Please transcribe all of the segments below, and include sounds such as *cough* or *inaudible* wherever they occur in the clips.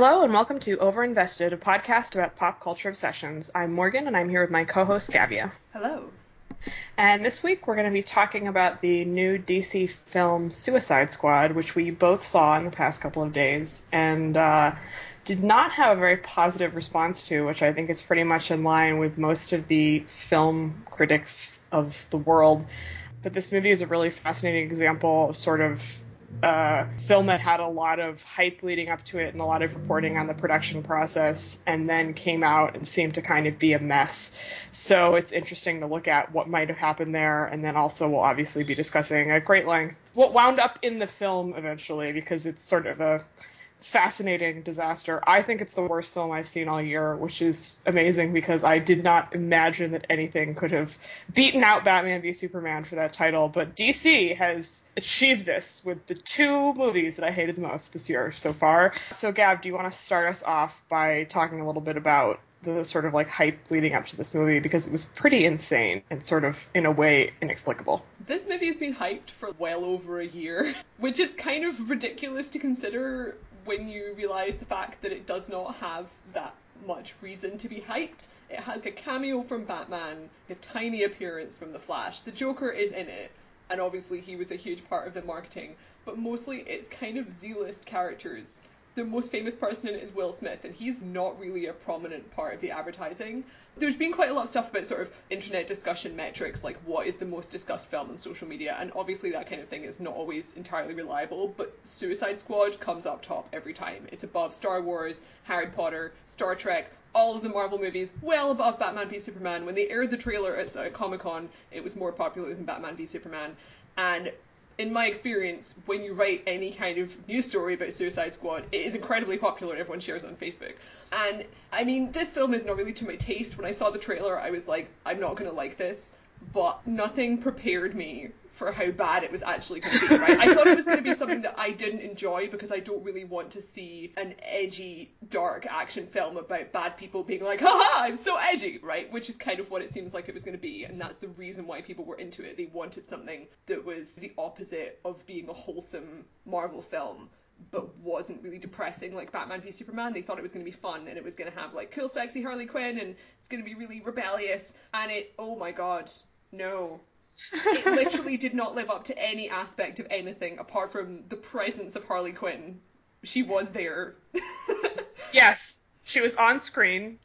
Hello and welcome to Overinvested, a podcast about pop culture obsessions. I'm Morgan and I'm here with my co-host Gavia. Hello. And this week we're going to be talking about the new DC film Suicide Squad, which we both saw in the past couple of days and uh, did not have a very positive response to, which I think is pretty much in line with most of the film critics of the world. But this movie is a really fascinating example of sort of uh, film that had a lot of hype leading up to it and a lot of reporting on the production process, and then came out and seemed to kind of be a mess. So it's interesting to look at what might have happened there, and then also we'll obviously be discussing at great length what wound up in the film eventually, because it's sort of a fascinating disaster. I think it's the worst film I've seen all year, which is amazing because I did not imagine that anything could have beaten out Batman v Superman for that title. But DC has achieved this with the two movies that I hated the most this year so far. So, Gab, do you want to start us off by talking a little bit about the sort of like hype leading up to this movie because it was pretty insane and sort of in a way inexplicable. This movie has been hyped for well over a year, *laughs* which is kind of ridiculous to consider when you realise the fact that it does not have that much reason to be hyped. It has a cameo from Batman, a tiny appearance from The Flash. The Joker is in it, and obviously he was a huge part of the marketing, but mostly it's kind of Z-list characters the most famous person in it is Will Smith, and he's not really a prominent part of the advertising. There's been quite a lot of stuff about sort of internet discussion metrics, like what is the most discussed film on social media, and obviously that kind of thing is not always entirely reliable, but Suicide Squad comes up top every time. It's above Star Wars, Harry Potter, Star Trek, all of the Marvel movies, well above Batman v Superman. When they aired the trailer at uh, Comic Con, it was more popular than Batman v Superman. And in my experience, when you write any kind of news story about Suicide Squad, it is incredibly popular and everyone shares on Facebook. And I mean, this film is not really to my taste. When I saw the trailer, I was like, I'm not gonna like this. But nothing prepared me for how bad it was actually going to be, right? I thought it was going to be something that I didn't enjoy because I don't really want to see an edgy, dark action film about bad people being like, haha, I'm so edgy, right? Which is kind of what it seems like it was going to be, and that's the reason why people were into it. They wanted something that was the opposite of being a wholesome Marvel film but wasn't really depressing like Batman v Superman. They thought it was going to be fun and it was going to have like cool, sexy Harley Quinn and it's going to be really rebellious. And it, oh my god, no it *laughs* literally did not live up to any aspect of anything apart from the presence of Harley Quinn. She was there. *laughs* yes, she was on screen.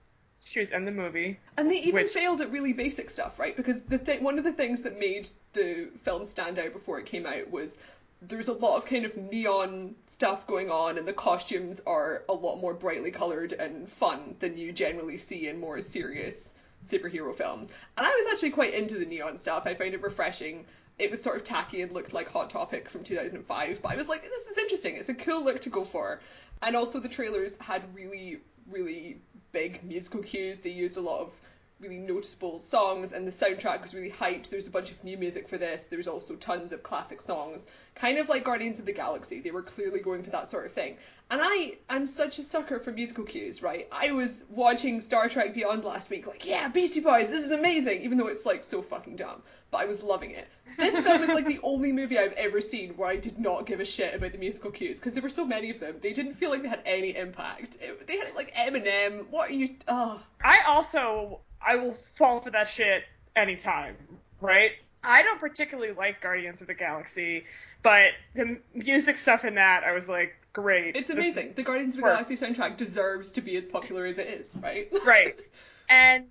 She was in the movie. And they even which... failed at really basic stuff, right? Because the one of the things that made the film stand out before it came out was there's a lot of kind of neon stuff going on, and the costumes are a lot more brightly colored and fun than you generally see in more serious superhero films. And I was actually quite into the neon stuff. I found it refreshing. It was sort of tacky and looked like Hot Topic from 2005, but I was like, this is interesting. It's a cool look to go for. And also, the trailers had really, really big musical cues. They used a lot of really noticeable songs, and the soundtrack was really hyped. There's a bunch of new music for this. There's also tons of classic songs, kind of like Guardians of the Galaxy. They were clearly going for that sort of thing. And I am such a sucker for musical cues, right? I was watching Star Trek Beyond last week, like, yeah, Beastie Boys, this is amazing, even though it's like so fucking dumb. But I was loving it. This film is like the *laughs* only movie I've ever seen where I did not give a shit about the musical cues because there were so many of them. They didn't feel like they had any impact. It, they had like Eminem. What are you? Oh. I also I will fall for that shit anytime, right? I don't particularly like Guardians of the Galaxy, but the music stuff in that, I was like, great. It's amazing. The Guardians of the Galaxy soundtrack deserves to be as popular as it is, right? *laughs* right. And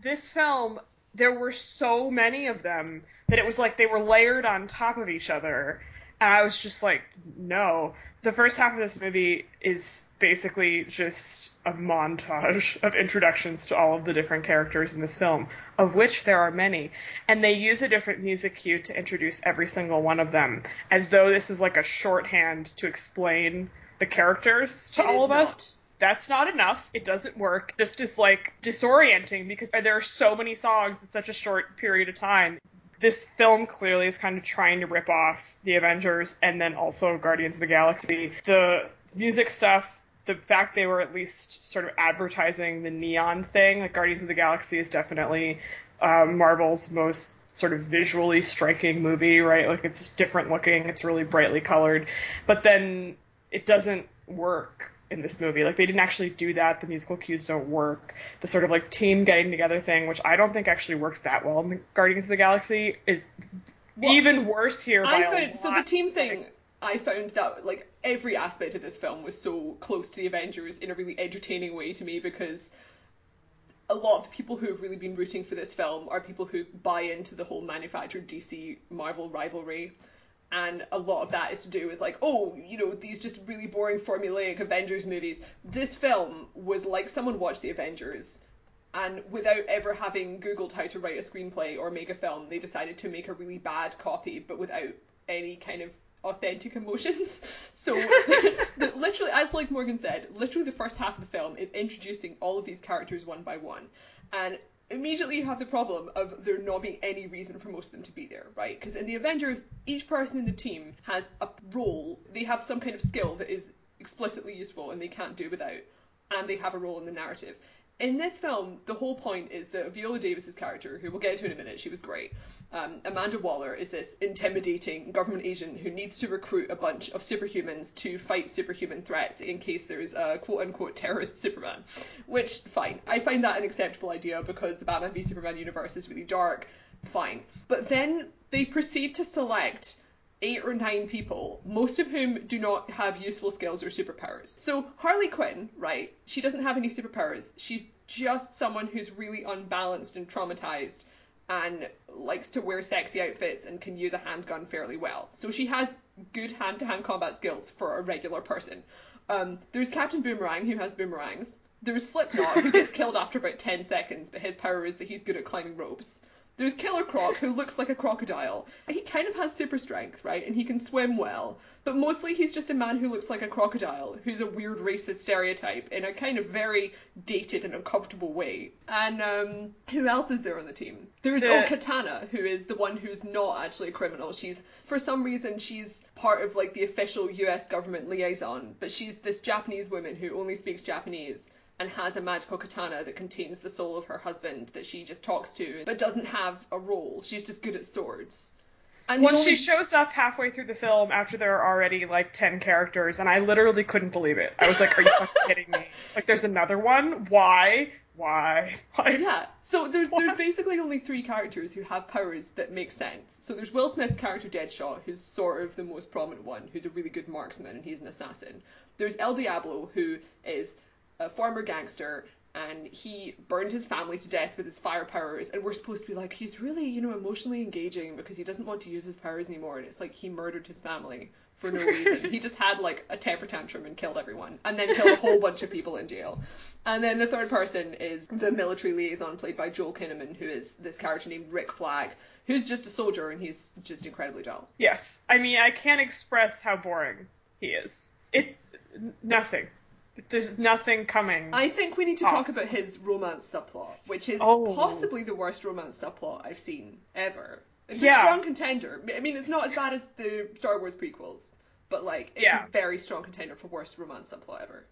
this film, there were so many of them that it was like they were layered on top of each other. And I was just like, no. The first half of this movie is basically just a montage of introductions to all of the different characters in this film, of which there are many. And they use a different music cue to introduce every single one of them, as though this is like a shorthand to explain the characters to it all of not. us. That's not enough. It doesn't work. This is like disorienting because there are so many songs in such a short period of time this film clearly is kind of trying to rip off the Avengers and then also Guardians of the Galaxy. The music stuff, the fact they were at least sort of advertising the neon thing, like Guardians of the Galaxy is definitely um, Marvel's most sort of visually striking movie, right? Like it's different looking, it's really brightly colored, but then it doesn't work in this movie. Like they didn't actually do that. The musical cues don't work. The sort of like team getting together thing, which I don't think actually works that well in the Guardians of the Galaxy, is well, even worse here. I found so the team thing. I found that like every aspect of this film was so close to the Avengers in a really entertaining way to me because a lot of the people who have really been rooting for this film are people who buy into the whole manufactured DC Marvel rivalry. And a lot of that is to do with like, oh, you know, these just really boring formulaic Avengers movies. This film was like someone watched the Avengers and without ever having Googled how to write a screenplay or make a film, they decided to make a really bad copy, but without any kind of authentic emotions. *laughs* So, the, literally, as like Morgan said, literally the first half of the film is introducing all of these characters one by one, and immediately you have the problem of there not being any reason for most of them to be there, right? Because in the Avengers, each person in the team has a role. They have some kind of skill that is explicitly useful and they can't do without, and they have a role in the narrative in this film, the whole point is that Viola Davis's character, who we'll get to in a minute, she was great. Um, Amanda Waller is this intimidating government agent who needs to recruit a bunch of superhumans to fight superhuman threats in case there's a quote unquote terrorist *laughs* Superman. Which, fine. I find that an acceptable idea because the Batman v Superman universe is really dark. Fine. But then they proceed to select eight or nine people, most of whom do not have useful skills or superpowers. So Harley Quinn, right, she doesn't have any superpowers. She's just someone who's really unbalanced and traumatized and likes to wear sexy outfits and can use a handgun fairly well. So she has good hand-to-hand combat skills for a regular person. Um, there's Captain Boomerang who has boomerangs. There's Slipknot who gets *laughs* killed after about 10 seconds, but his power is that he's good at climbing ropes. There's Killer Croc, who looks like a crocodile. He kind of has super strength, right? And he can swim well. But mostly he's just a man who looks like a crocodile, who's a weird racist stereotype in a kind of very dated and uncomfortable way. And um, who else is there on the team? There's the... oh Katana, who is the one who's not actually a criminal. She's for some reason she's part of like the official U.S. government liaison, but she's this Japanese woman who only speaks Japanese and has a magical katana that contains the soul of her husband that she just talks to, but doesn't have a role. She's just good at swords. And well, only... she shows up halfway through the film after there are already like ten characters, and I literally couldn't believe it. I was like, "Are you fucking *laughs* kidding me? Like, there's another one? Why? Why? *laughs* Like, yeah. So there's what? there's basically only three characters who have powers that make sense. So there's Will Smith's character Deadshot, who's sort of the most prominent one, who's a really good marksman, and he's an assassin. There's El Diablo, who is a former gangster and he burned his family to death with his fire powers and we're supposed to be like he's really you know emotionally engaging because he doesn't want to use his powers anymore and it's like he murdered his family for no reason. *laughs* He just had like a temper tantrum and killed everyone and then killed a whole *laughs* bunch of people in jail. And then the third person is the military liaison played by Joel Kinnaman who is this character named Rick Flag who's just a soldier and he's just incredibly dull. Yes. I mean I can't express how boring he is. It nothing there's nothing coming. I think we need to off. talk about his romance subplot, which is oh. possibly the worst romance subplot I've seen ever. It's yeah. a strong contender. I mean, it's not as bad as the Star Wars prequels, but like, it's yeah. a very strong contender for worst romance subplot ever.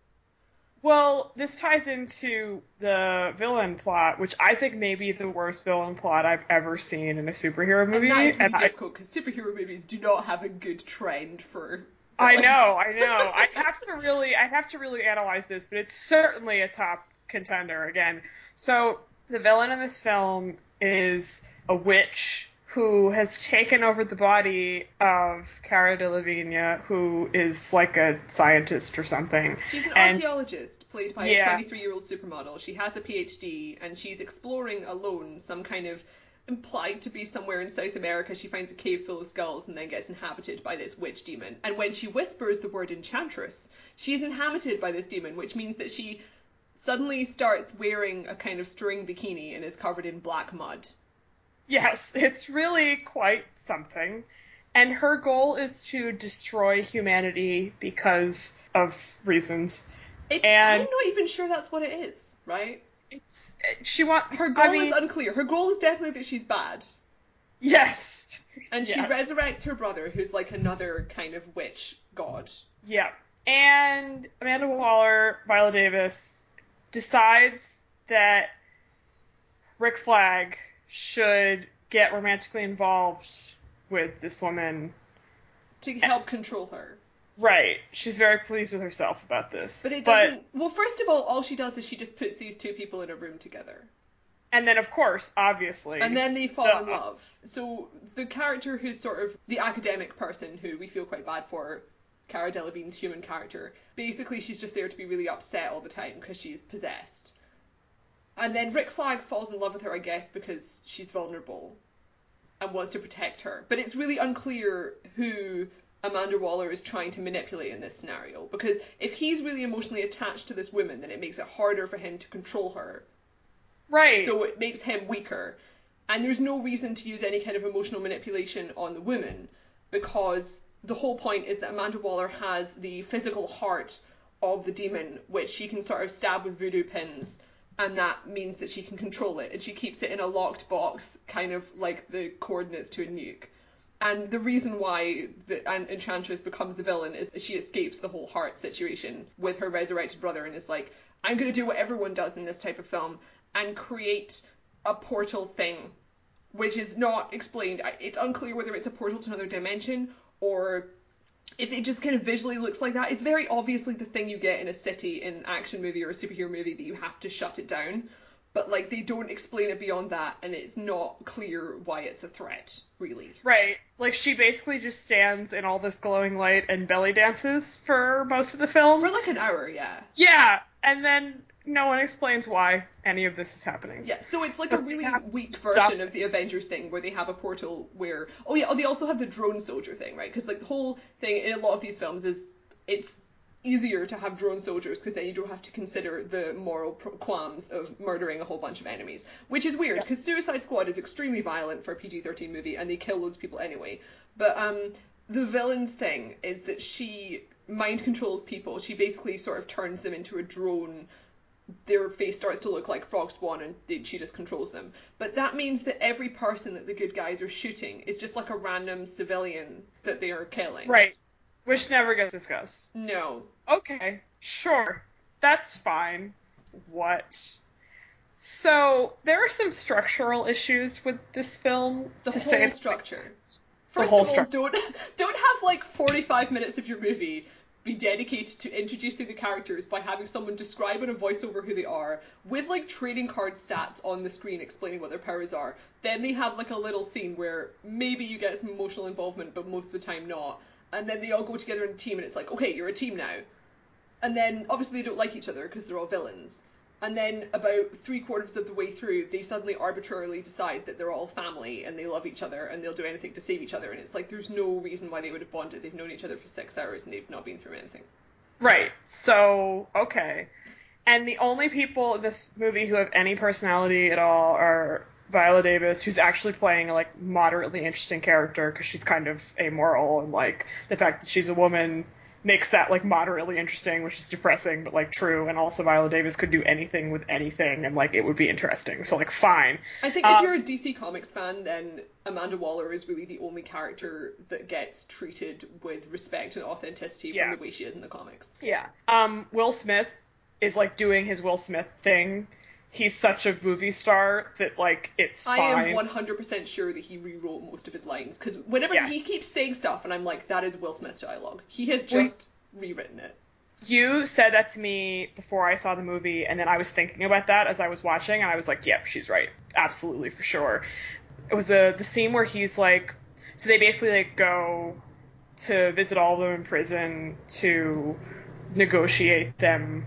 Well, this ties into the villain plot, which I think may be the worst villain plot I've ever seen in a superhero movie. And that is really and difficult because superhero movies do not have a good trend for *laughs* I know, I know. I have to really, I have to really analyze this, but it's certainly a top contender again. So the villain in this film is a witch who has taken over the body of Cara Delevingne, who is like a scientist or something. She's an and, archaeologist played by yeah. a 23-year-old supermodel. She has a PhD and she's exploring alone some kind of implied to be somewhere in South America. She finds a cave full of skulls and then gets inhabited by this witch demon. And when she whispers the word enchantress, she's inhabited by this demon, which means that she suddenly starts wearing a kind of string bikini and is covered in black mud. Yes, it's really quite something. And her goal is to destroy humanity because of reasons. It, and I'm not even sure that's what it is, right? It's she want her goal I mean, is unclear. Her goal is definitely that she's bad. Yes. And she yes. resurrects her brother, who's like another kind of witch god. Yeah. And Amanda Waller, Viola Davis, decides that Rick Flag should get romantically involved with this woman to help control her. Right. She's very pleased with herself about this. But it doesn't. Well, first of all, all she does is she just puts these two people in a room together. And then, of course, obviously. And then they fall in uh, love. So the character who's sort of the academic person who we feel quite bad for, Cara Delevingne's human character, basically she's just there to be really upset all the time because she's possessed. And then Rick Flag falls in love with her, I guess, because she's vulnerable and wants to protect her. But it's really unclear who Amanda Waller is trying to manipulate in this scenario. Because if he's really emotionally attached to this woman, then it makes it harder for him to control her. Right. So it makes him weaker. And there's no reason to use any kind of emotional manipulation on the woman because the whole point is that Amanda Waller has the physical heart of the demon, which she can sort of stab with voodoo pins, and that means that she can control it, and she keeps it in a locked box, kind of like the coordinates to a nuke. And the reason why the Enchantress becomes the villain is that she escapes the whole heart situation with her resurrected brother and is like, I'm going to do what everyone does in this type of film and create a portal thing, which is not explained. It's unclear whether it's a portal to another dimension or if it just kind of visually looks like that. It's very obviously the thing you get in a city in an action movie or a superhero movie that you have to shut it down. But like they don't explain it beyond that, and it's not clear why it's a threat, really. Right. Like she basically just stands in all this glowing light and belly dances for most of the film. For like an hour, yeah. Yeah, and then no one explains why any of this is happening. Yeah, so it's like a really weak version of the Avengers thing where they have a portal where oh yeah, oh, they also have the drone soldier thing, right? Because like the whole thing in a lot of these films is it's easier to have drone soldiers because then you don't have to consider the moral qualms of murdering a whole bunch of enemies, which is weird because yeah. Suicide Squad is extremely violent for a PG-13 movie and they kill loads of people anyway. But um, the villain's thing is that she mind controls people. She basically sort of turns them into a drone their face starts to look like Frog Spawn and they, she just controls them. But that means that every person that the good guys are shooting is just like a random civilian that they are killing. Right. Which never gets discussed. No. Okay, sure. That's fine. What? So, there are some structural issues with this film. The whole structure. First of all, don't don't have like 45 minutes of your movie be dedicated to introducing the characters by having someone describe in a voiceover who they are, with like trading card stats on the screen explaining what their powers are. Then they have like a little scene where maybe you get some emotional involvement, but most of the time not. And then they all go together in a team, and it's like, okay, you're a team now. And then obviously they don't like each other because they're all villains and then about three quarters of the way through, they suddenly arbitrarily decide that they're all family and they love each other and they'll do anything to save each other. And it's like there's no reason why they would have bonded. They've known each other for six hours and they've not been through anything. Right. So okay. And the only people in this movie who have any personality at all are Viola Davis, who's actually playing a like moderately interesting character because she's kind of amoral and like the fact that she's a woman makes that like moderately interesting, which is depressing but like true. And also Viola Davis could do anything with anything, and like it would be interesting. So like fine. I think if um, you're a DC Comics fan, then Amanda Waller is really the only character that gets treated with respect and authenticity yeah. from the way she is in the comics. Yeah. Um, Will Smith is like doing his Will Smith thing he's such a movie star that like it's fine. I am 100% sure that he rewrote most of his lines because whenever yes. he keeps saying stuff and I'm like that is Will Smith dialogue. He has just rewritten it. You said that to me before I saw the movie and then I was thinking about that as I was watching and I was like, "Yep, yeah, she's right. Absolutely for sure." It was the the scene where he's like so they basically like go to visit all of them in prison to negotiate them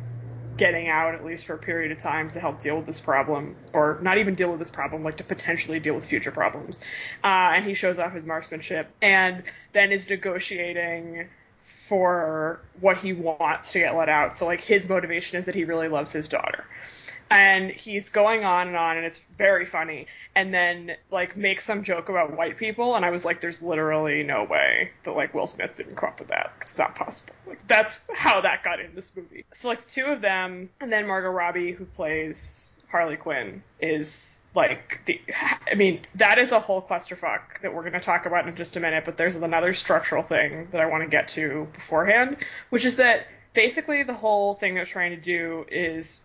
getting out at least for a period of time to help deal with this problem, or not even deal with this problem, like to potentially deal with future problems. Uh, and he shows off his marksmanship, and then is negotiating for what he wants to get let out. So like his motivation is that he really loves his daughter and he's going on and on and it's very funny and then like makes some joke about white people and i was like there's literally no way that like will smith didn't come up with that. It's not possible. Like that's how that got in this movie. So like two of them and then margot robbie who plays harley quinn is like the i mean that is a whole clusterfuck that we're going to talk about in just a minute but there's another structural thing that i want to get to beforehand which is that basically the whole thing they're trying to do is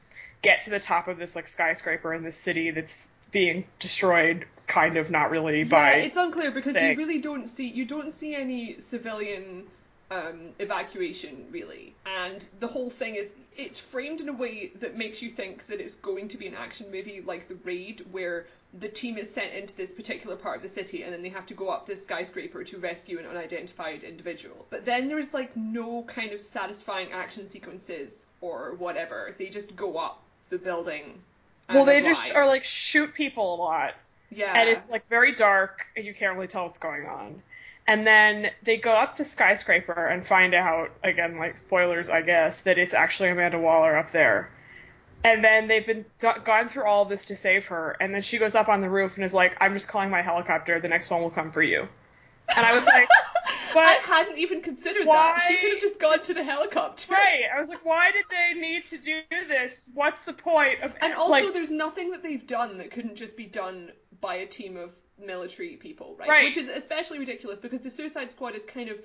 get to the top of this like skyscraper in this city that's being destroyed kind of not really yeah, by it's unclear because thing. you really don't see you don't see any civilian um, evacuation, really. And the whole thing is it's framed in a way that makes you think that it's going to be an action movie like The Raid, where the team is sent into this particular part of the city and then they have to go up this skyscraper to rescue an unidentified individual. But then there's like no kind of satisfying action sequences or whatever. They just go up the building. Well, they just are like shoot people a lot. Yeah. And it's like very dark and you can't really tell what's going on. And then they go up the skyscraper and find out, again, like spoilers, I guess, that it's actually Amanda Waller up there. And then they've been gone through all this to save her, and then she goes up on the roof and is like, "I'm just calling my helicopter. The next one will come for you." And I was like, *laughs* "But I hadn't even considered why? that. She could have just gone to the helicopter." Right. I was like, "Why did they need to do this? What's the point of?" And also, like, there's nothing that they've done that couldn't just be done by a team of military people, right? right? Which is especially ridiculous because the Suicide Squad is kind of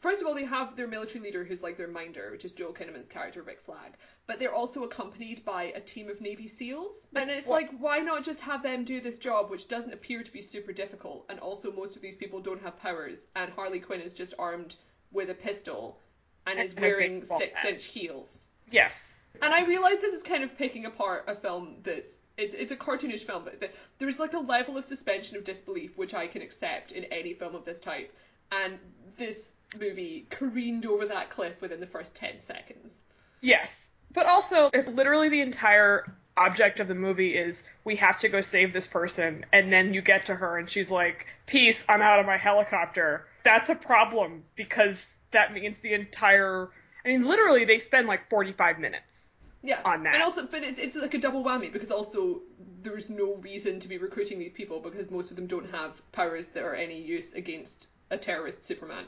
First of all, they have their military leader who's like their minder, which is Joel Kinnaman's character, Rick Flag. But they're also accompanied by a team of Navy SEALs. And it's what? like, why not just have them do this job, which doesn't appear to be super difficult? And also, most of these people don't have powers. And Harley Quinn is just armed with a pistol and, and is wearing six inch heels. Yes. And I realize this is kind of picking apart a film that's it's it's a cartoonish film, but there's like a level of suspension of disbelief which I can accept in any film of this type. And this movie careened over that cliff within the first 10 seconds. Yes. But also, if literally the entire object of the movie is we have to go save this person, and then you get to her and she's like, Peace, I'm out of my helicopter, that's a problem because that means the entire. I mean, literally, they spend like 45 minutes. Yeah. On that. And also, but it's, it's like a double whammy because also there's no reason to be recruiting these people because most of them don't have powers that are any use against a terrorist Superman.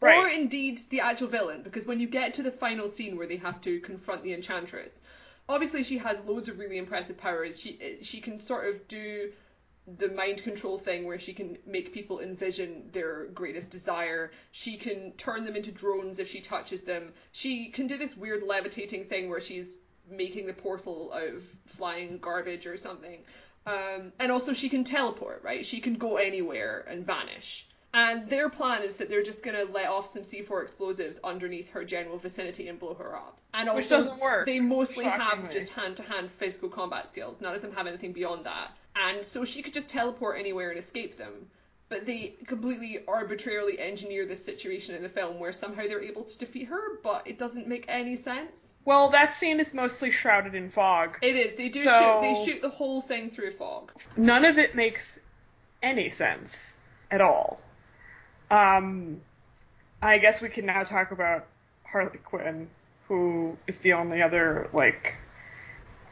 Right. Or indeed the actual villain, because when you get to the final scene where they have to confront the Enchantress, obviously she has loads of really impressive powers. She she can sort of do the mind control thing where she can make people envision their greatest desire. She can turn them into drones if she touches them. She can do this weird levitating thing where she's making the portal out of flying garbage or something. Um, and also she can teleport, right? She can go anywhere and vanish. And their plan is that they're just going to let off some C4 explosives underneath her general vicinity and blow her up. And also, Which doesn't work. They mostly have just hand to hand physical combat skills. None of them have anything beyond that. And so she could just teleport anywhere and escape them. But they completely arbitrarily engineer this situation in the film where somehow they're able to defeat her, but it doesn't make any sense. Well, that scene is mostly shrouded in fog. It is. They do so... shoot, they shoot the whole thing through fog. None of it makes any sense at all. Um, I guess we can now talk about Harley Quinn, who is the only other like.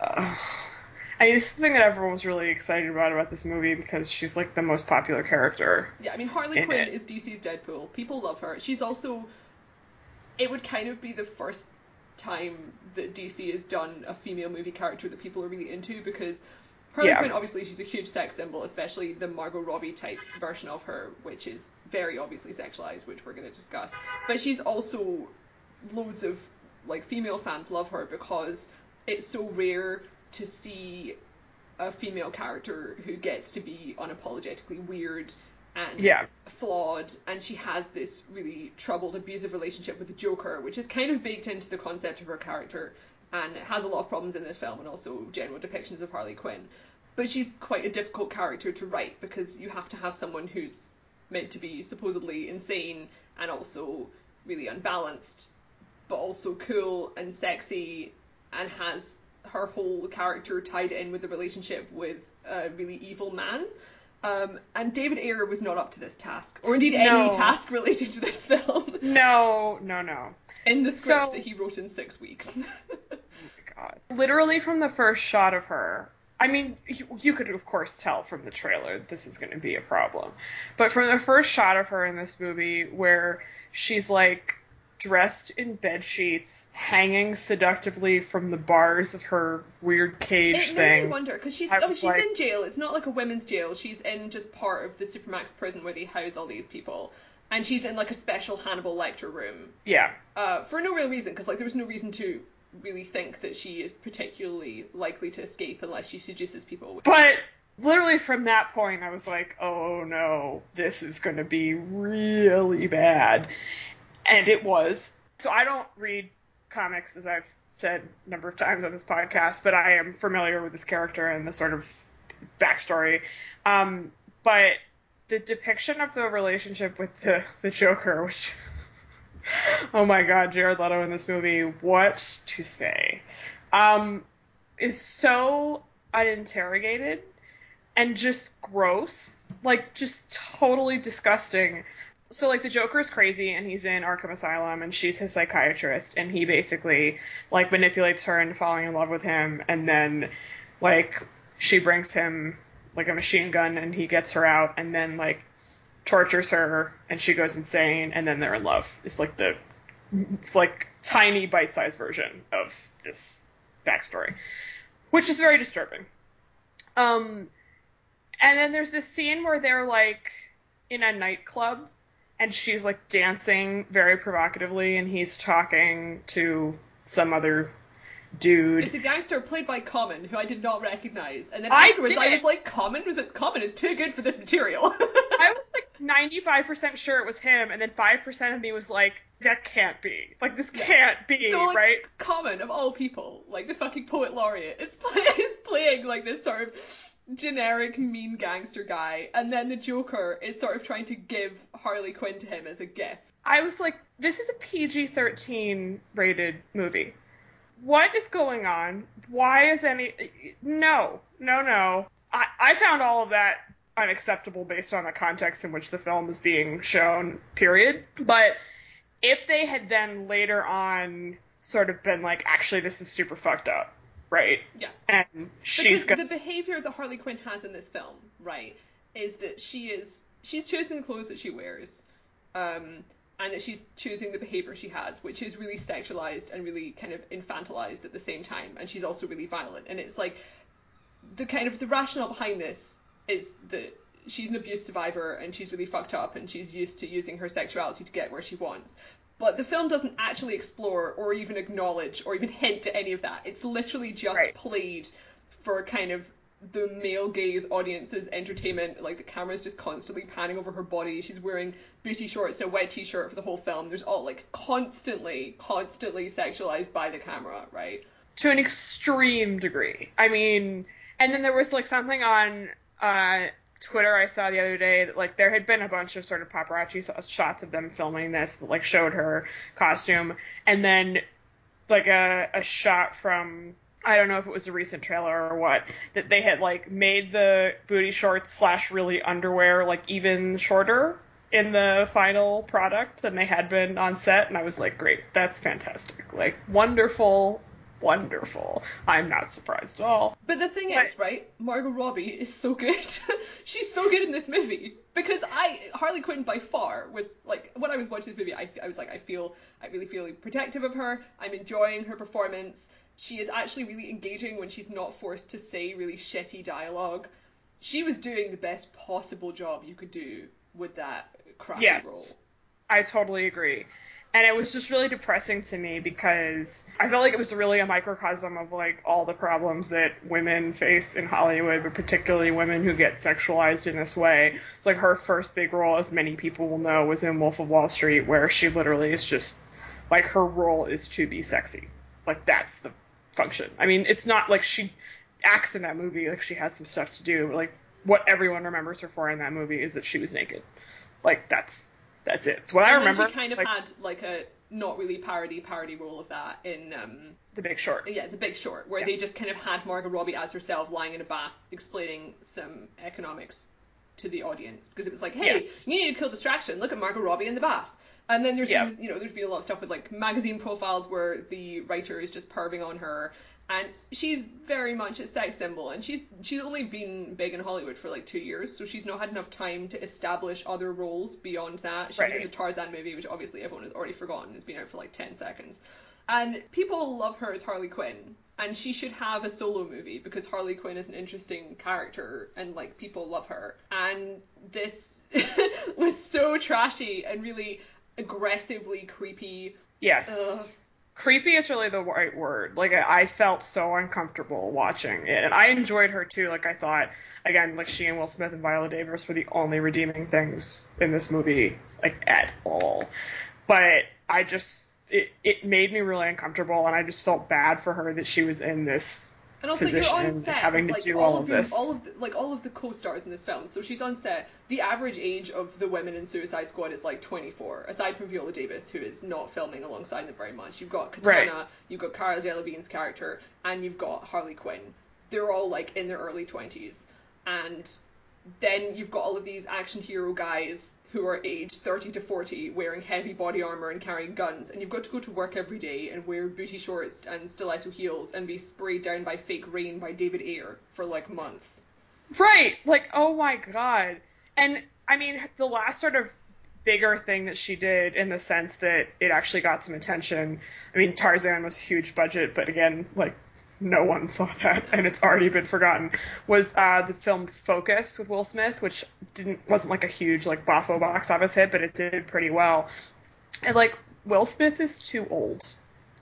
Uh, I mean, it's the thing that everyone was really excited about about this movie because she's like the most popular character. Yeah, I mean Harley Quinn it. is DC's Deadpool. People love her. She's also. It would kind of be the first time that DC has done a female movie character that people are really into because Harley yeah. Quinn, obviously, she's a huge sex symbol, especially the Margot Robbie type version of her, which is very obviously sexualized, which we're going to discuss. But she's also loads of like female fans love her because it's so rare to see a female character who gets to be unapologetically weird and yeah. flawed, and she has this really troubled, abusive relationship with the Joker, which is kind of baked into the concept of her character, and has a lot of problems in this film, and also general depictions of Harley Quinn but she's quite a difficult character to write because you have to have someone who's meant to be supposedly insane and also really unbalanced, but also cool and sexy and has her whole character tied in with the relationship with a really evil man. Um, and David Ayer was not up to this task, or indeed no. any task related to this film. *laughs* No, no, no. In the script so, that he wrote in six weeks. *laughs* oh my god. Literally from the first shot of her, I mean, you could of course tell from the trailer this is going to be a problem. But from the first shot of her in this movie where she's like dressed in bed sheets, hanging seductively from the bars of her weird cage it thing. It made me wonder because she's oh she's like, in jail. It's not like a women's jail. She's in just part of the supermax prison where they house all these people. And she's in like a special Hannibal Lecter room. Yeah. Uh, for no real reason, because like there was no reason to really think that she is particularly likely to escape unless she seduces people. But literally from that point, I was like, oh no, this is going to be really bad. and it was. So I don't read comics, as I've said a number of times on this podcast, but I am familiar with this character and the sort of backstory. Um, but the depiction of the relationship with the, the Joker, which, oh my god, Jared Leto in this movie, what to say, um, is so uninterrogated and just gross, like just totally disgusting. So like the Joker is crazy and he's in Arkham Asylum and she's his psychiatrist and he basically like manipulates her into falling in love with him and then like she brings him like a machine gun and he gets her out and then like tortures her and she goes insane and then they're in love. It's like the like tiny bite-sized version of this backstory, which is very disturbing. Um, and then there's this scene where they're like in a nightclub and she's like dancing very provocatively and he's talking to some other dude. It's a gangster played by Common, who I did not recognize. And then I afterwards, did. I was like, Common? Was it Common is too good for this material. *laughs* I was like 95% sure it was him, and then 5% of me was like, that can't be. Like, this can't be, so, like, right? Common, of all people, like the fucking poet laureate, is, play- *laughs* is playing like this sort of generic mean gangster guy, and then the Joker is sort of trying to give Harley Quinn to him as a gift. I was like, this is a PG 13 rated movie. What is going on? Why is any. No, no, no. I, I found all of that unacceptable based on the context in which the film is being shown, period. But if they had then later on sort of been like, actually, this is super fucked up, right? Yeah. And she's because the behavior that Harley Quinn has in this film, right, is that she is she's choosing the clothes that she wears, um, and that she's choosing the behavior she has, which is really sexualized and really kind of infantilized at the same time, and she's also really violent. And it's like the kind of the rationale behind this is that she's an abuse survivor and she's really fucked up and she's used to using her sexuality to get where she wants. But the film doesn't actually explore or even acknowledge or even hint at any of that. It's literally just Right. played for a kind of the male gaze audience's entertainment. Like the camera's just constantly panning over her body. She's wearing booty shorts and a wet t-shirt for the whole film. There's all like constantly, constantly sexualized by the camera, right? to an extreme degree. I mean, and then there was like something on uh, Twitter I saw the other day that like there had been a bunch of sort of paparazzi shots of them filming this that like showed her costume, and then like a, a shot from I don't know if it was a recent trailer or what that they had like made the booty shorts slash really underwear like even shorter in the final product than they had been on set and I was like great that's fantastic like wonderful wonderful I'm not surprised at all But the thing But- is, right, Margot Robbie is so good. *laughs* She's so good in this movie because I Harley Quinn by far was like when I was watching this movie, I, I was like, I feel, I really feel protective of her. I'm enjoying her performance. She is actually really engaging when she's not forced to say really shitty dialogue. She was doing the best possible job you could do with that crappy Yes. role. I totally agree. And it was just really depressing to me because I felt like it was really a microcosm of like all the problems that women face in Hollywood, but particularly women who get sexualized in this way. It's like her first big role, as many people will know, was in Wolf of Wall Street, where she literally is just like her role is to be sexy. Like that's the function. I mean, it's not like she acts in that movie, like she has some stuff to do, but like what everyone remembers her for in that movie is that she was naked. Like that's that's it. It's what I And then remember. she kind of like, had like a not really parody parody role of that in um, The Big Short. Yeah, The Big Short, where Yeah. they just kind of had Margot Robbie as herself lying in a bath explaining some economics to the audience because it was like, hey, Yes. you need to kill distraction. Look at Margot Robbie in the bath. And then there's Yeah. you know there's been a lot of stuff with like magazine profiles where the writer is just perving on her, and she's very much a sex symbol, and she's she's only been big in Hollywood for like two years, so she's not had enough time to establish other roles beyond that. She was in the Tarzan movie, which obviously everyone has already forgotten. It's been out for like ten seconds. And people love her as Harley Quinn, and she should have a solo movie because Harley Quinn is an interesting character and like people love her. And this *laughs* was so trashy and really aggressively creepy. Yes. Ugh. Creepy is really the right word. Like I I felt so uncomfortable watching it, and I enjoyed her too. Like I thought, again, like she and Will Smith and Viola Davis were the only redeeming things in this movie, like at all. But I just it it made me really uncomfortable, and I just felt bad for her that she was in this and also, you're on set, having to like, do all, all of your- this. all of the, like all of the co-stars in this film. So she's on set. The average age of the women in Suicide Squad is like 24, aside from Viola Davis, who is not filming alongside them very much. You've got Katana, Right. you've got Cara Delevingne's character, and you've got Harley Quinn. They're all like in their early 20s, and then you've got all of these action hero guys who are aged 30 to 40 wearing heavy body armor and carrying guns and you've got to go to work every day and wear booty shorts and stiletto heels and be sprayed down by fake rain by David Ayer for like months. Right. Like, oh my god. And I mean, the last sort of bigger thing that she did in the sense that it actually got some attention. I mean, Tarzan was huge budget, but again, like no one saw that and it's already been forgotten. Was uh, the film Focus with Will Smith, which didn't wasn't like a huge like boffo box office hit, but it did pretty well. And like Will Smith is too old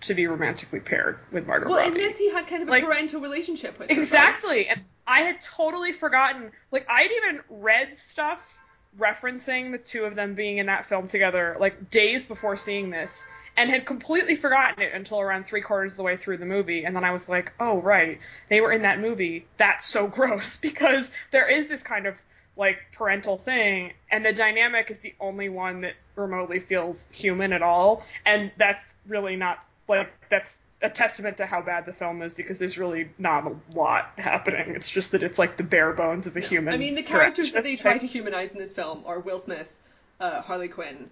to be romantically paired with Margot Well, Robbie. this he had kind of a Like- parental relationship with her, right? Exactly. And I had totally forgotten. Like, I'd even read stuff referencing the two of them being in that film together, like, days before seeing this, and had completely forgotten it until around three quarters of the way through the movie. And then I was like, oh, right. They were in that movie. That's so *laughs* gross. Because there is this kind of, like, parental thing, and the dynamic is the only one that remotely feels human at all. And that's really not, like, that's a testament to how bad the film is because there's really not a lot happening. It's just that it's like the bare bones of a human. I mean, the characters that they try to humanize in this film are Will Smith, uh, Harley Quinn,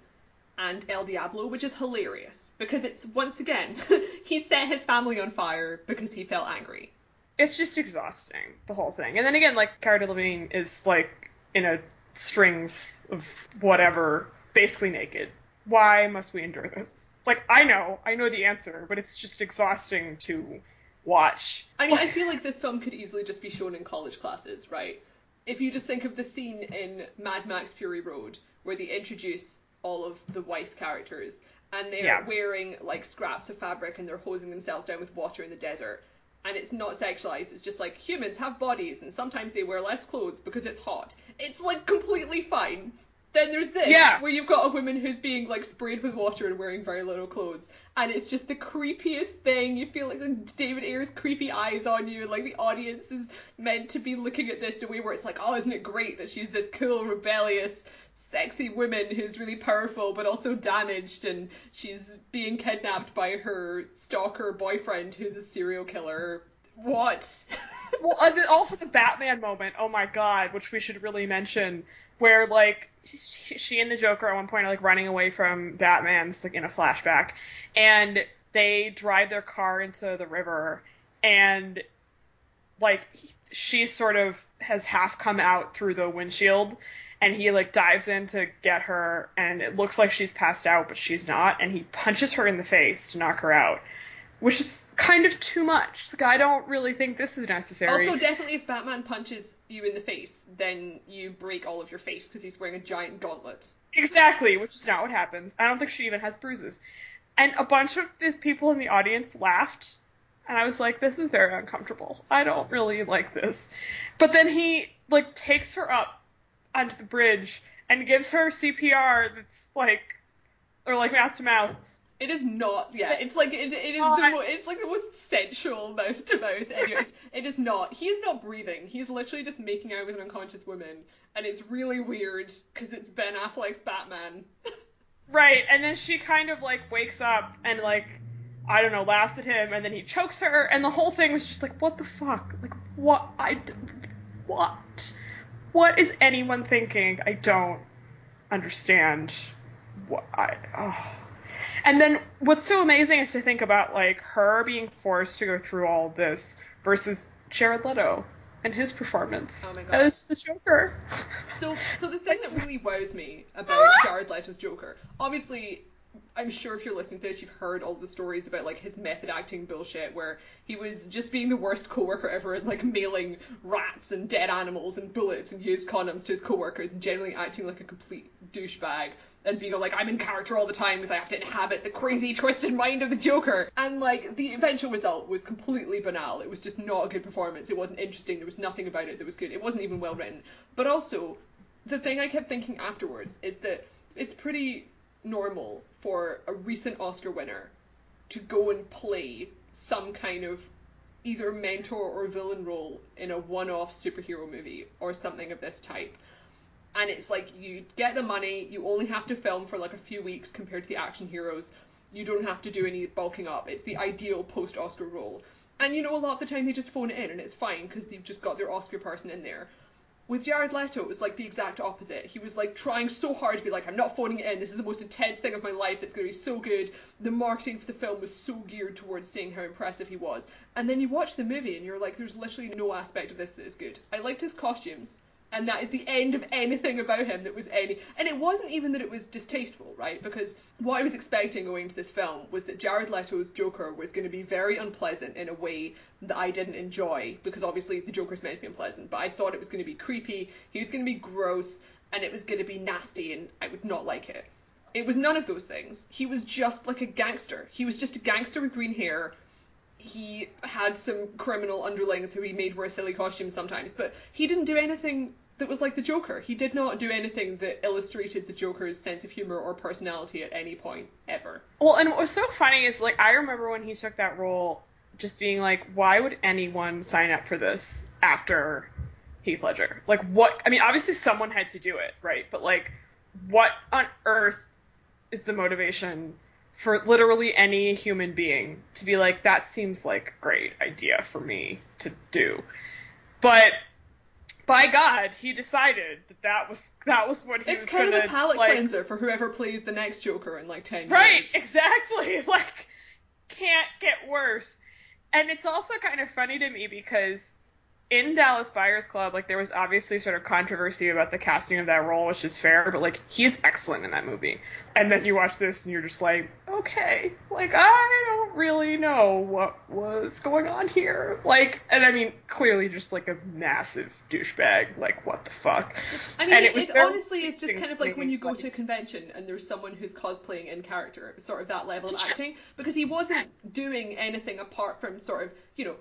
and El Diablo, which is hilarious because it's once again *laughs* he set his family on fire because he felt angry. It's just exhausting the whole thing. And then again, like Cara Delevingne is like in a strings of whatever, basically naked. Why must we endure this? Like I know, I know the answer, but it's just exhausting to watch. I mean, I feel like this film could easily just be shown in college classes, right? If you just think of the scene in Mad Max Fury Road where they introduce all of the wife characters and they're Yeah. wearing like scraps of fabric and they're hosing themselves down with water in the desert. And it's not sexualized, it's just like humans have bodies and sometimes they wear less clothes because it's hot. It's like completely fine. Then there's this, Yeah. where you've got a woman who's being like sprayed with water and wearing very little clothes, and it's just the creepiest thing. You feel like David Ayer's creepy eyes on you, and like the audience is meant to be looking at this in a way where it's like, oh, isn't it great that she's this cool, rebellious, sexy woman who's really powerful but also damaged, and she's being kidnapped by her stalker boyfriend who's a serial killer. What? *laughs* well, and then also the Batman moment. Oh my god, which we should really mention, where like she, and the Joker at one point are like running away from Batman, like in a flashback, and they drive their car into the river, and like he, she sort of has half come out through the windshield. And he like dives in to get her, and it looks like she's passed out, but she's not. And he punches her in the face to knock her out, which is kind of too much. Like I don't really think this is necessary. Also, definitely if Batman punches you in the face, then you break all of your face because he's wearing a giant gauntlet. Exactly, which is not what happens. I don't think she even has bruises. And a bunch of these people in the audience laughed, and I was like, this is very uncomfortable. I don't really like this. But then he like takes her up onto the bridge and gives her CPR that's like or like mouth to mouth. It is not. Yeah, it's like it, it is. Oh, the I- mo- it's like the most sensual mouth to mouth. Anyways, *laughs* it is not. He is not breathing. He's literally just making out with an unconscious woman, and it's really weird because it's Ben Affleck's Batman. *laughs* Right, and then she kind of like wakes up and like I don't know, laughs at him, and then he chokes her, and the whole thing was just like, what the fuck? Like, what? I, d- what? What is anyone thinking? I don't understand. What I. Oh. And then what's so amazing is to think about like her being forced to go through all this versus Jared Leto and his performance Oh my God. as the Joker. So, so the thing that really wows me about *laughs* Jared Leto's Joker, obviously, I'm sure if you're listening to this, you've heard all the stories about like his method acting bullshit, where he was just being the worst coworker ever, and like mailing rats and dead animals and bullets and used condoms to his coworkers, and generally acting like a complete douchebag. And being like, I'm in character all the time because I have to inhabit the crazy, *laughs* twisted mind of the Joker. And like, the eventual result was completely banal. It was just not a good performance. It wasn't interesting. There was nothing about it that was good. It wasn't even well written. But also, the thing I kept thinking afterwards is that it's pretty normal for a recent Oscar winner to go and play some kind of either mentor or villain role in a one-off superhero movie or something of this type. And it's like you get the money, you only have to film for like a few weeks compared to the action heroes. You don't have to do any bulking up. It's the ideal post-Oscar role. And you know, a lot of the time they just phone it in and it's fine because they've just got their Oscar person in there. With Jared Leto, it was like the exact opposite. He was like trying so hard to be like, I'm not phoning it in. This is the most intense thing of my life. It's going to be so good. The marketing for the film was so geared towards seeing how impressive he was. And then you watch the movie and you're like, there's literally no aspect of this that is good. I liked his costumes and that is the end of anything about him that was any. And it wasn't even that it was distasteful, right? Because what I was expecting going into this film was that Jared Leto's Joker was going to be very unpleasant in a way that I didn't enjoy, because obviously the Joker's meant to be unpleasant, but I thought it was going to be creepy, he was going to be gross, and it was going to be nasty, and I would not like it. It was none of those things. He was just like a gangster. He was just a gangster with green hair he had some criminal underlings who he made wear silly costumes sometimes, but he didn't do anything that was like the Joker. He did not do anything that illustrated the Joker's sense of humor or personality at any point ever. Well, and what was so funny is like I remember when he took that role, just being like, why would anyone sign up for this after Heath Ledger? Like, what? I mean, obviously someone had to do it, right? But like, what on earth is the motivation? For literally any human being to be like, that seems like a great idea for me to do. But by God, he decided that that was that was what he it's was kind gonna, of a palate like, cleanser for whoever plays the next Joker in like ten Right, years. Right, exactly. *laughs* Like, can't get worse. And it's also kind of funny to me because in Dallas Buyers Club, like there was obviously sort of controversy about the casting of that role, which is fair, but like he's excellent in that movie. And then you watch this and you're just like, okay, like I don't really know what was going on here. Like, and I mean, clearly just like a massive douchebag. Like, what the fuck? I mean, and it, was it honestly it's just kind of like when you go like- to a convention and there's someone who's cosplaying in character, sort of that level of *laughs* acting, because he wasn't doing anything apart from sort of, you know,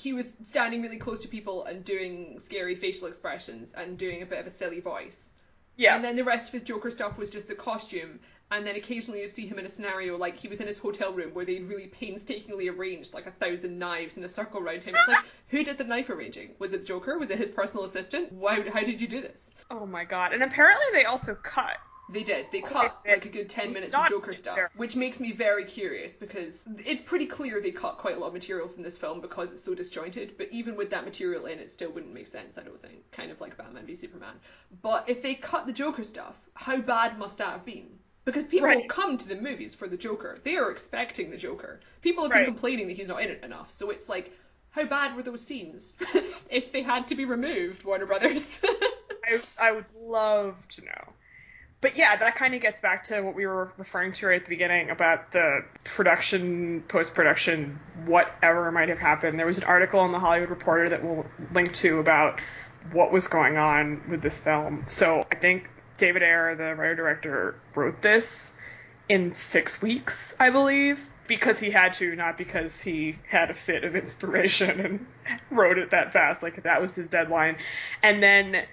he was standing really close to people and doing scary facial expressions and doing a bit of a silly voice. Yeah. And then the rest of his Joker stuff was just the costume. And then occasionally you'd see him in a scenario like he was in his hotel room where they'd really painstakingly arranged like a thousand knives in a circle around him. It's like, who did the knife arranging? Was it the Joker? Was it his personal assistant? Why, how did you do this? oh my god. And apparently they also cut They did. They cut like a good 10 it's minutes of Joker stuff, which makes me very curious because it's pretty clear they cut quite a lot of material from this film because it's so disjointed. But even with that material in, it still wouldn't make sense, I don't think. Kind of like Batman v Superman. But if they cut the Joker stuff, how bad must that have been? Because people Right. come to the movies for the Joker. They are expecting the Joker. People have been Right. complaining that he's not in it enough. So it's like, how bad were those scenes *laughs* if they had to be removed, Warner Brothers? *laughs* I, I would love to know. But yeah, that kind of gets back to what we were referring to right at the beginning about the production, post production, whatever might have happened. There was an article in the Hollywood Reporter that we'll link to about what was going on with this film. So I think David Ayer, the writer director, wrote this in six weeks, I believe, because he had to, not because he had a fit of inspiration and *laughs* wrote it that fast. Like that was his deadline. And then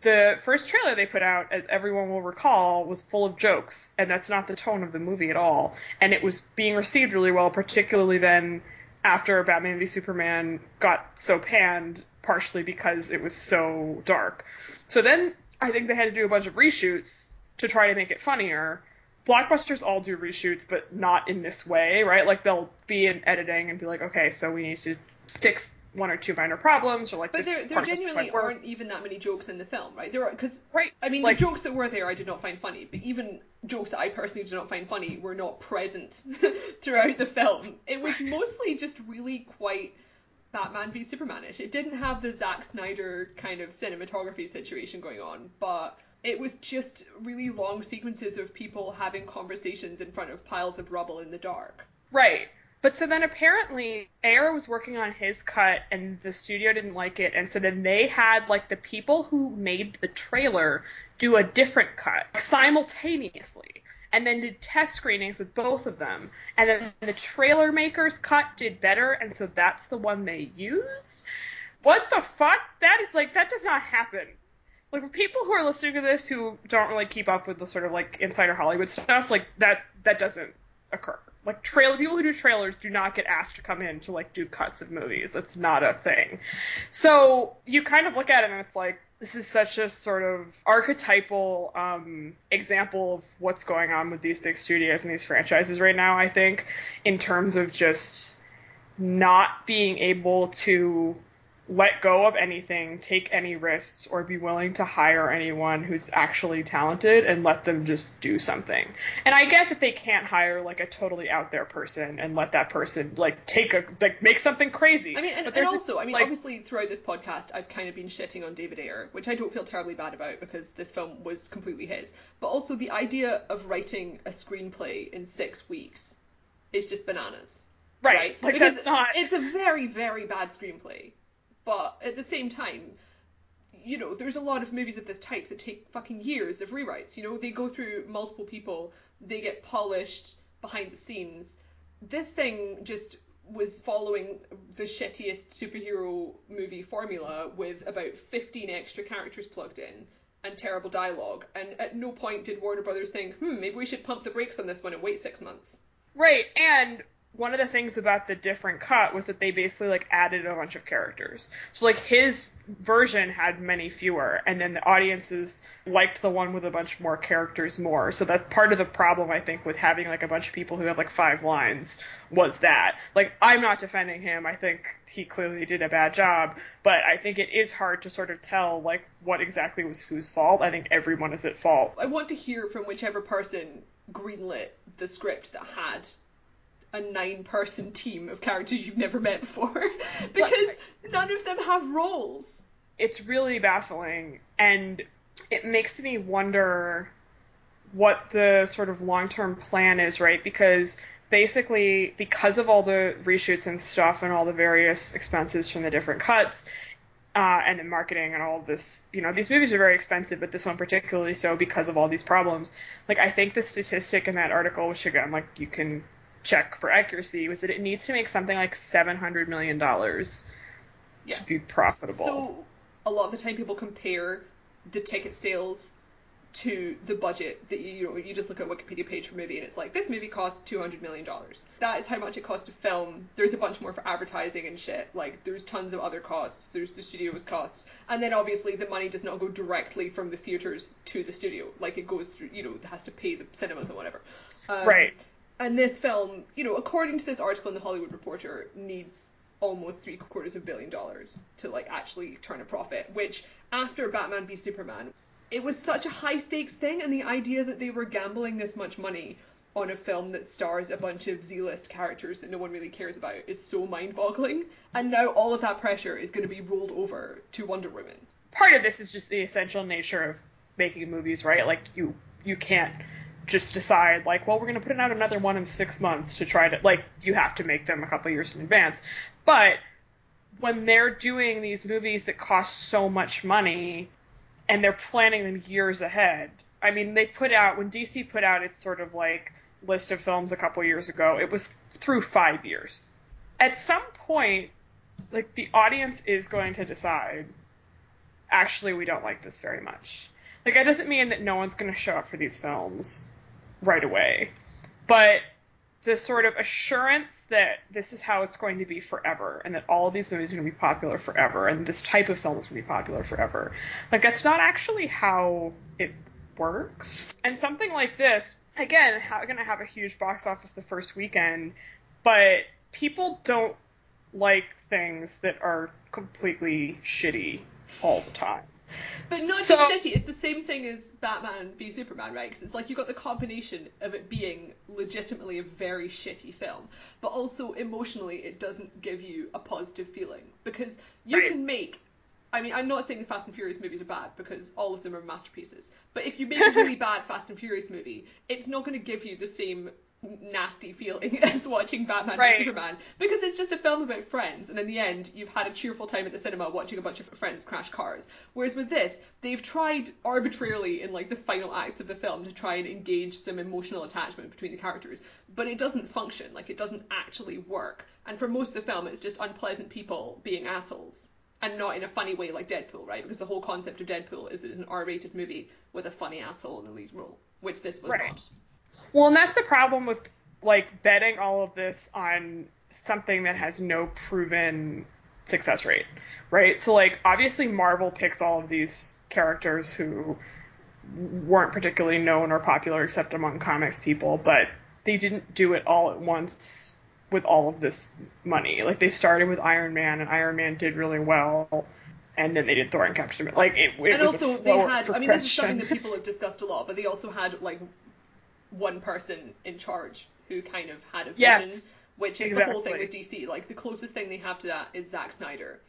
the first trailer they put out, as everyone will recall, was full of jokes, and that's not the tone of the movie at all. And it was being received really well, particularly then after Batman v Superman got so panned, partially because it was so dark. So then I think they had to do a bunch of reshoots to try to make it funnier. Blockbusters all do reshoots, but not in this way, right? Like they'll be in editing and be like, okay, so we need to fix one or two minor problems, or like But there, there genuinely work. aren't even that many jokes in the film, right? There are because Right. I mean Like- the jokes that were there I did not find funny, but even jokes that I personally did not find funny were not present *laughs* throughout the film. It was mostly just really quite Batman v Supermanish. It didn't have the Zack Snyder kind of cinematography situation going on, but it was just really long sequences of people having conversations in front of piles of rubble in the dark. Right. But so then apparently Ayer was working on his cut and the studio didn't like it and so then they had like the people who made the trailer do a different cut simultaneously and then did test screenings with both of them and then the trailer maker's cut did better and so that's the one they used. What the fuck? That is like that does not happen. like for people who are listening to this who don't really keep up with the sort of like insider Hollywood stuff, like that's that doesn't occur. Like trailer people who do trailers do not get asked to come in to like do cuts of movies. That's not a thing. So you kind of look at it and it's like this is such a sort of archetypal um, example of what's going on with these big studios and these franchises right now. I think in terms of just not being able to let go of anything, take any risks, or be willing to hire anyone who's actually talented and let them just do something. And I get that they can't hire like a totally out there person and let that person like take a like make something crazy. I mean, and, but and there's also, I mean, like- obviously throughout this podcast, I've kind of been shitting on David Ayer, which I don't feel terribly bad about because this film was completely his. But also, the idea of writing a screenplay in six weeks is just bananas. right, like because that's not It's a very, very bad screenplay. But at the same time, you know, there's a lot of movies of this type that take fucking years of rewrites. You know, they go through multiple people, they get polished behind the scenes. This thing just was following the shittiest superhero movie formula with about 15 extra characters plugged in and terrible dialogue. And at no point did Warner Brothers think, hmm, maybe we should pump the brakes on this one and wait six months. Right, and one of the things about the different cut was that they basically like added a bunch of characters. So like his version had many fewer, and then the audiences liked the one with a bunch more characters more. So that part of the problem I think with having like a bunch of people who have like five lines was that. Like I'm not defending him. I think he clearly did a bad job, but I think it is hard to sort of tell like what exactly was whose fault. I think everyone is at fault. I want to hear from whichever person greenlit the script that had a nine person team of characters you've never met before. *laughs* Because none of them have roles. it's really baffling and it makes me wonder what the sort of long-term plan is right? Because basically because of all the reshoots and stuff and all the various expenses from the different cuts uh, and the marketing and all this you know these movies are very expensive but this one particularly so because of all these problems. Like i think the statistic in that article which again like you can check for accuracy was that it needs to make something like 700 million dollars Yeah. to be profitable So a lot of the time people compare the ticket sales to the budget that you, you know you just look at a Wikipedia page for a movie and it's like this movie cost two hundred million dollars. That is how much it cost to film. There's a bunch more for advertising and shit. Like there's tons of other costs. There's the studio's costs, and then obviously the money does not go directly from the theaters to the studio. Like it goes through you know it has to pay the cinemas and whatever. Um, right And this film, you know, according to this article in the Hollywood Reporter, needs almost three quarters of a billion dollars to like actually turn a profit. Which after Batman v Superman, it was such a high stakes thing, and the idea that they were gambling this much money on a film that stars a bunch of Z-list characters that no one really cares about is so mind-boggling. And now all of that pressure is going to be rolled over to Wonder Woman. part of this is just the essential nature of making movies, right? Like you you can't just decide like, well, we're going to put out another one in 6 months to try to like you have to make them a couple years in advance. But when they're doing these movies that cost so much money and they're planning them years ahead. I mean, they put out when DC put out its sort of like list of films a couple years ago, it was through 5 years. At some point like the audience is going to decide actually we don't like this very much. Like that doesn't mean that no one's going to show up for these films right away, but the sort of assurance that this is how it's going to be forever and that all of these movies are going to be popular forever and this type of film is going to be popular forever. Like that's not actually how it works. And something like this, again, going to have a huge box office the first weekend, but people don't like things that are completely shitty all the time. But not So- just shitty. It's the same thing as Batman v Superman, right? Because it's like you've got the combination of it being legitimately a very shitty film, but also emotionally it doesn't give you a positive feeling because you Right. can make. I mean, I'm not saying the Fast and Furious movies are bad because all of them are masterpieces. But if you make a *laughs* really bad Fast and Furious movie, it's not going to give you the same nasty feeling *laughs* as watching Batman Right. v Superman because it's just a film about friends, and in the end, you've had a cheerful time at the cinema watching a bunch of friends crash cars. Whereas with this, they've tried arbitrarily in like the final acts of the film to try and engage some emotional attachment between the characters, but it doesn't function. Like it doesn't actually work. And for most of the film, it's just unpleasant people being assholes. and not in a funny way like Deadpool, right? Because the whole concept of Deadpool is that it's an R-rated movie with a funny asshole in the lead role, which this was Right. not. Well, and that's the problem with like betting all of this on something that has no proven success rate, right? So like obviously Marvel picked all of these characters who weren't particularly known or popular except among comics people, but they didn't do it all at once with all of this money. Like they started with Iron Man and Iron Man did really well. And then they did Thor and Captain America. Like it, it and was also a they had I mean this is something that people have discussed a lot, but they also had like one person in charge who kind of had a vision, Yes, which is the whole thing with DC. Like the closest thing they have to that is Zack Snyder,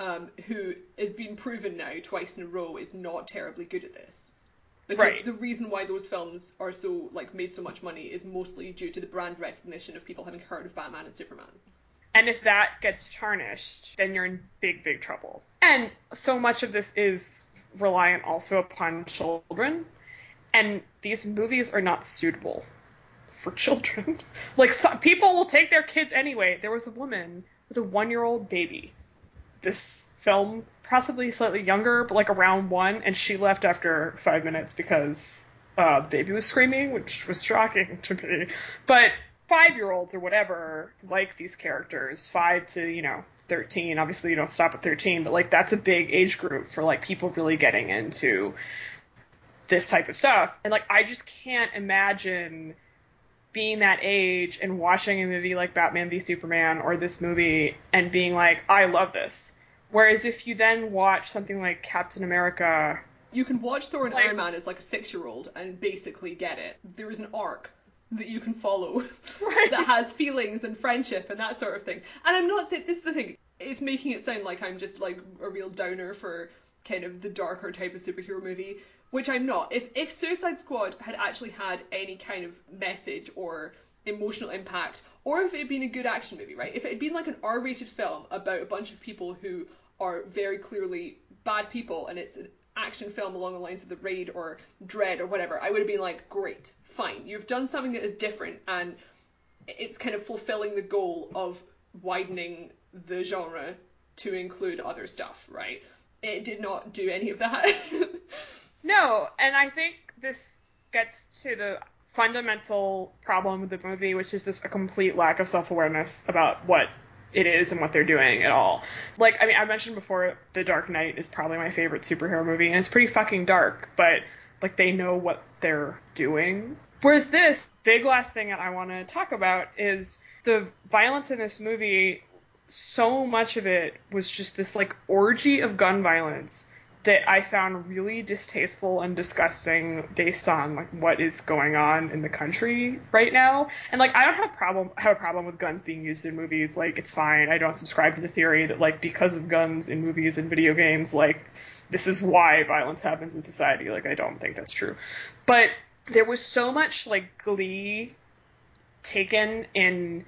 um, who has been proven now twice in a row is not terribly good at this. Because Right. the reason why those films are so like made so much money is mostly due to the brand recognition of people having heard of Batman and Superman. And if that gets tarnished, then you're in big, big trouble. And so much of this is reliant also upon children. And these movies are not suitable for children. *laughs* like, people will take their kids anyway. There was a woman with a one year old baby. This film, possibly slightly younger, but like around one, and she left after five minutes because uh, the baby was screaming, which was shocking *laughs* to me. But five year olds or whatever like these characters, five to, you know, 13. Obviously, you don't stop at 13, but like that's a big age group for like people really getting into this type of stuff. And like, I just can't imagine being that age and watching a movie like Batman v Superman or this movie and being like, I love this. Whereas if you then watch something like Captain America, You can watch Thor and Like- Iron Man as like a six year old and basically get it. There is an arc that you can follow *laughs* Right. that has feelings and friendship and that sort of thing. And I'm not saying this is the thing. It's making it sound like I'm just like a real downer for kind of the darker type of superhero movie, which I'm not. If if Suicide Squad had actually had any kind of message or emotional impact, or if it had been a good action movie, right? If it had been like an R-rated film about a bunch of people who are very clearly bad people, and it's an action film along the lines of The Raid or Dredd or whatever, I would have been like, great, fine, you've done something that is different, and it's kind of fulfilling the goal of widening the genre to include other stuff, right? It did not do any of that. *laughs* No, and I think this gets to the fundamental problem with the movie, which is this a complete lack of self awareness about what it is and what they're doing at all. Like, I mean, I mentioned before, The Dark Knight is probably my favorite superhero movie, and it's pretty fucking dark, but like they know what they're doing. Whereas this big last thing that I want to talk about is the violence in this movie. So much of it was just this like orgy of gun violence that I found really distasteful and disgusting based on like what is going on in the country right now. And like I don't have a problem have a problem with guns being used in movies. Like it's fine. I don't subscribe to the theory that like because of guns in movies and video games, like this is why violence happens in society. Like I don't think that's true. But there was so much like glee taken in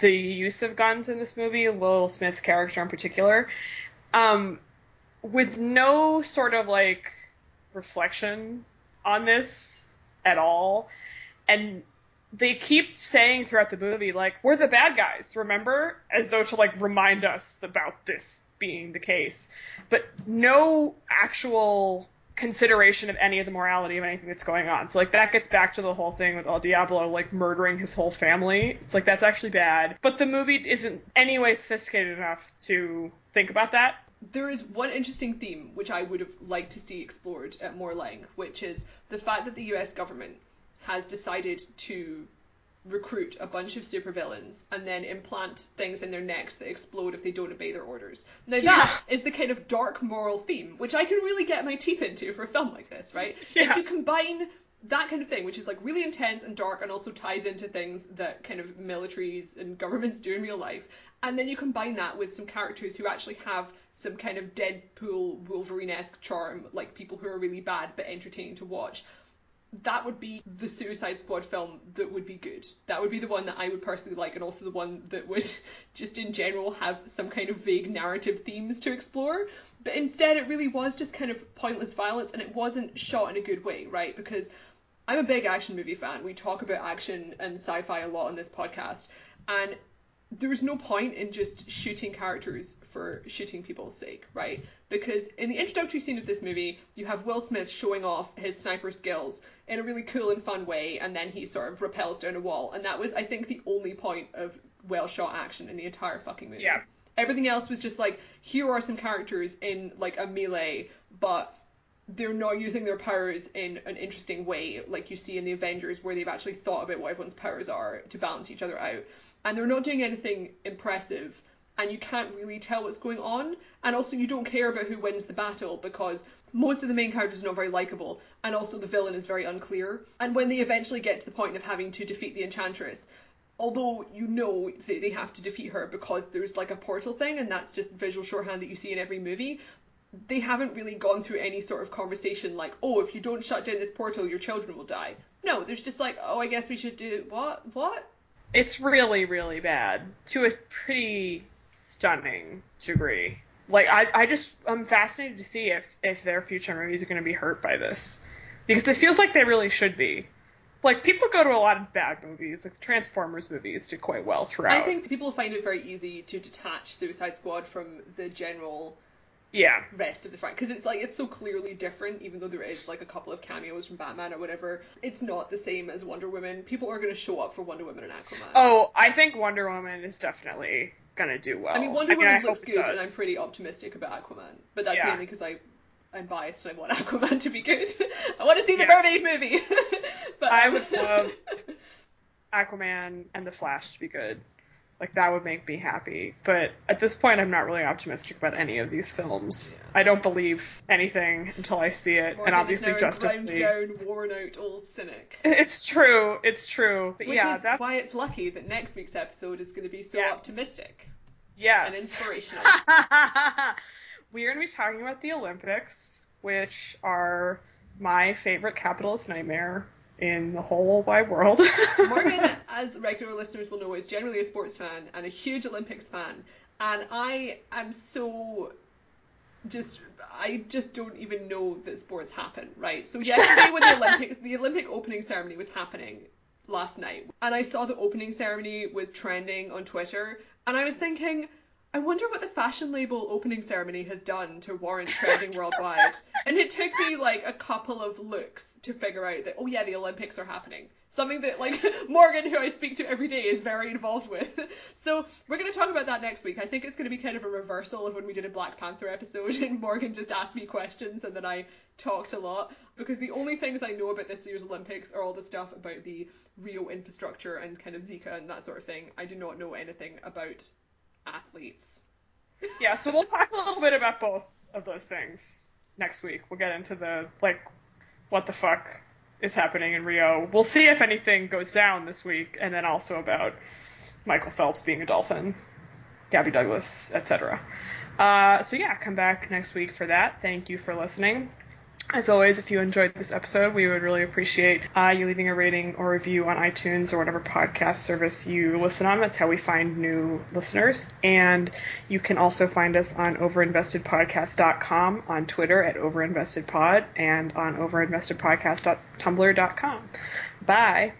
the use of guns in this movie, Will Smith's character in particular. Um, with no sort of like reflection on this at all. And they keep saying throughout the movie, like, we're the bad guys, remember? As though to like remind us about this being the case. But no actual consideration of any of the morality of anything that's going on. So like that gets back to the whole thing with El Diablo like murdering his whole family. It's like that's actually bad. But the movie isn't anyway sophisticated enough to think about that. There is one interesting theme which I would have liked to see explored at more length, which is the fact that the US government has decided to recruit a bunch of supervillains and then implant things in their necks that explode if they don't obey their orders. Now Yeah. that is the kind of dark moral theme which I can really get my teeth into for a film like this, right? *laughs* Yeah. If you combine that kind of thing, which is like really intense and dark and also ties into things that kind of militaries and governments do in real life, and then you combine that with some characters who actually have some kind of Deadpool Wolverine-esque charm, like people who are really bad but entertaining to watch. That would be the Suicide Squad film that would be good. That would be the one that I would personally like, and also the one that would *laughs* just in general have some kind of vague narrative themes to explore. But instead, it really was just kind of pointless violence, and it wasn't shot in a good way, right? Because I'm a big action movie fan. We talk about action and sci fi a lot on this podcast. And there's no point in just shooting characters for shooting people's sake, right? Because in the introductory scene of this movie, you have Will Smith showing off his sniper skills in a really cool and fun way, and then he sort of repels down a wall. And that was, I think, the only point of well shot action in the entire fucking movie. Yeah. Everything else was just like, here are some characters in like a melee, but they're not using their powers in an interesting way, like you see in the Avengers, where they've actually thought about what everyone's powers are to balance each other out. And they're not doing anything impressive, and you can't really tell what's going on. And also, you don't care about who wins the battle because most of the main characters are not very likable, and also the villain is very unclear. And when they eventually get to the point of having to defeat the Enchantress, although you know that they have to defeat her because there's like a portal thing, and that's just visual shorthand that you see in every movie, they haven't really gone through any sort of conversation like, oh, if you don't shut down this portal, your children will die. No, there's just like, oh, I guess we should do what? What? It's really, really bad to a pretty stunning degree. Like, I, I just, I'm fascinated to see if, if their future movies are going to be hurt by this. Because it feels like they really should be. Like, people go to a lot of bad movies, like Transformers movies do quite well throughout. I think people find it very easy to detach Suicide Squad from the general yeah. rest of the franchise because it's like it's so clearly different even though there is like a couple of cameos from batman or whatever it's not the same as wonder woman people are going to show up for wonder woman and aquaman Oh, I think Wonder Woman is definitely going to do well. i mean wonder I woman I looks good and i'm pretty optimistic about aquaman but that's Yeah. mainly because i i'm biased and i want *laughs* aquaman to be good *laughs* i want to see the Yes. mermaid movie *laughs* but I um, would love Aquaman and The Flash to be good. Like that would make me happy. But at this point, I'm not really optimistic about any of these films. I don't believe anything until I see it. And obviously, is now a Justice League. down worn out old cynic *laughs* It's true. It's true. But which yeah, is that's why it's lucky that next week's episode is going to be so Yes. optimistic yes. and inspirational *laughs* we are going to be talking about the Olympics, which are my favorite capitalist nightmare in the whole wide world. *laughs* Morgan, as regular listeners will know, is generally a sports fan and a huge Olympics fan, and I am so just I just don't even know that sports happen, right? So yesterday when the Olympic the Olympic opening ceremony was happening last night, and I saw the opening ceremony was trending on Twitter, and I was thinking, I wonder what the fashion label opening ceremony has done to warrant trending worldwide. *laughs* And it took me like a couple of looks to figure out that oh yeah, the Olympics are happening. Something that like *laughs* Morgan, who I speak to every day, is very involved with. *laughs* So we're going to talk about that next week. I think it's going to be kind of a reversal of when we did a Black Panther episode and Morgan just asked me questions and then I talked a lot because the only things I know about this year's Olympics are all the stuff about the Rio infrastructure and kind of Zika and that sort of thing. I do not know anything about athletes. *laughs* yeah, so we'll talk a little bit about both of those things next week. We'll get into the like what the fuck is happening in Rio. We'll see if anything goes down this week, and then also about Michael Phelps being a dolphin, Gabby Douglas, etc. Uh, so yeah, come back next week for that. Thank you for listening. As always, if you enjoyed this episode, we would really appreciate uh, you leaving a rating or review on iTunes or whatever podcast service you listen on. That's how we find new listeners. And you can also find us on overinvestedpodcast.com, on Twitter at overinvestedpod, and on overinvestedpodcast.tumblr.com. Bye.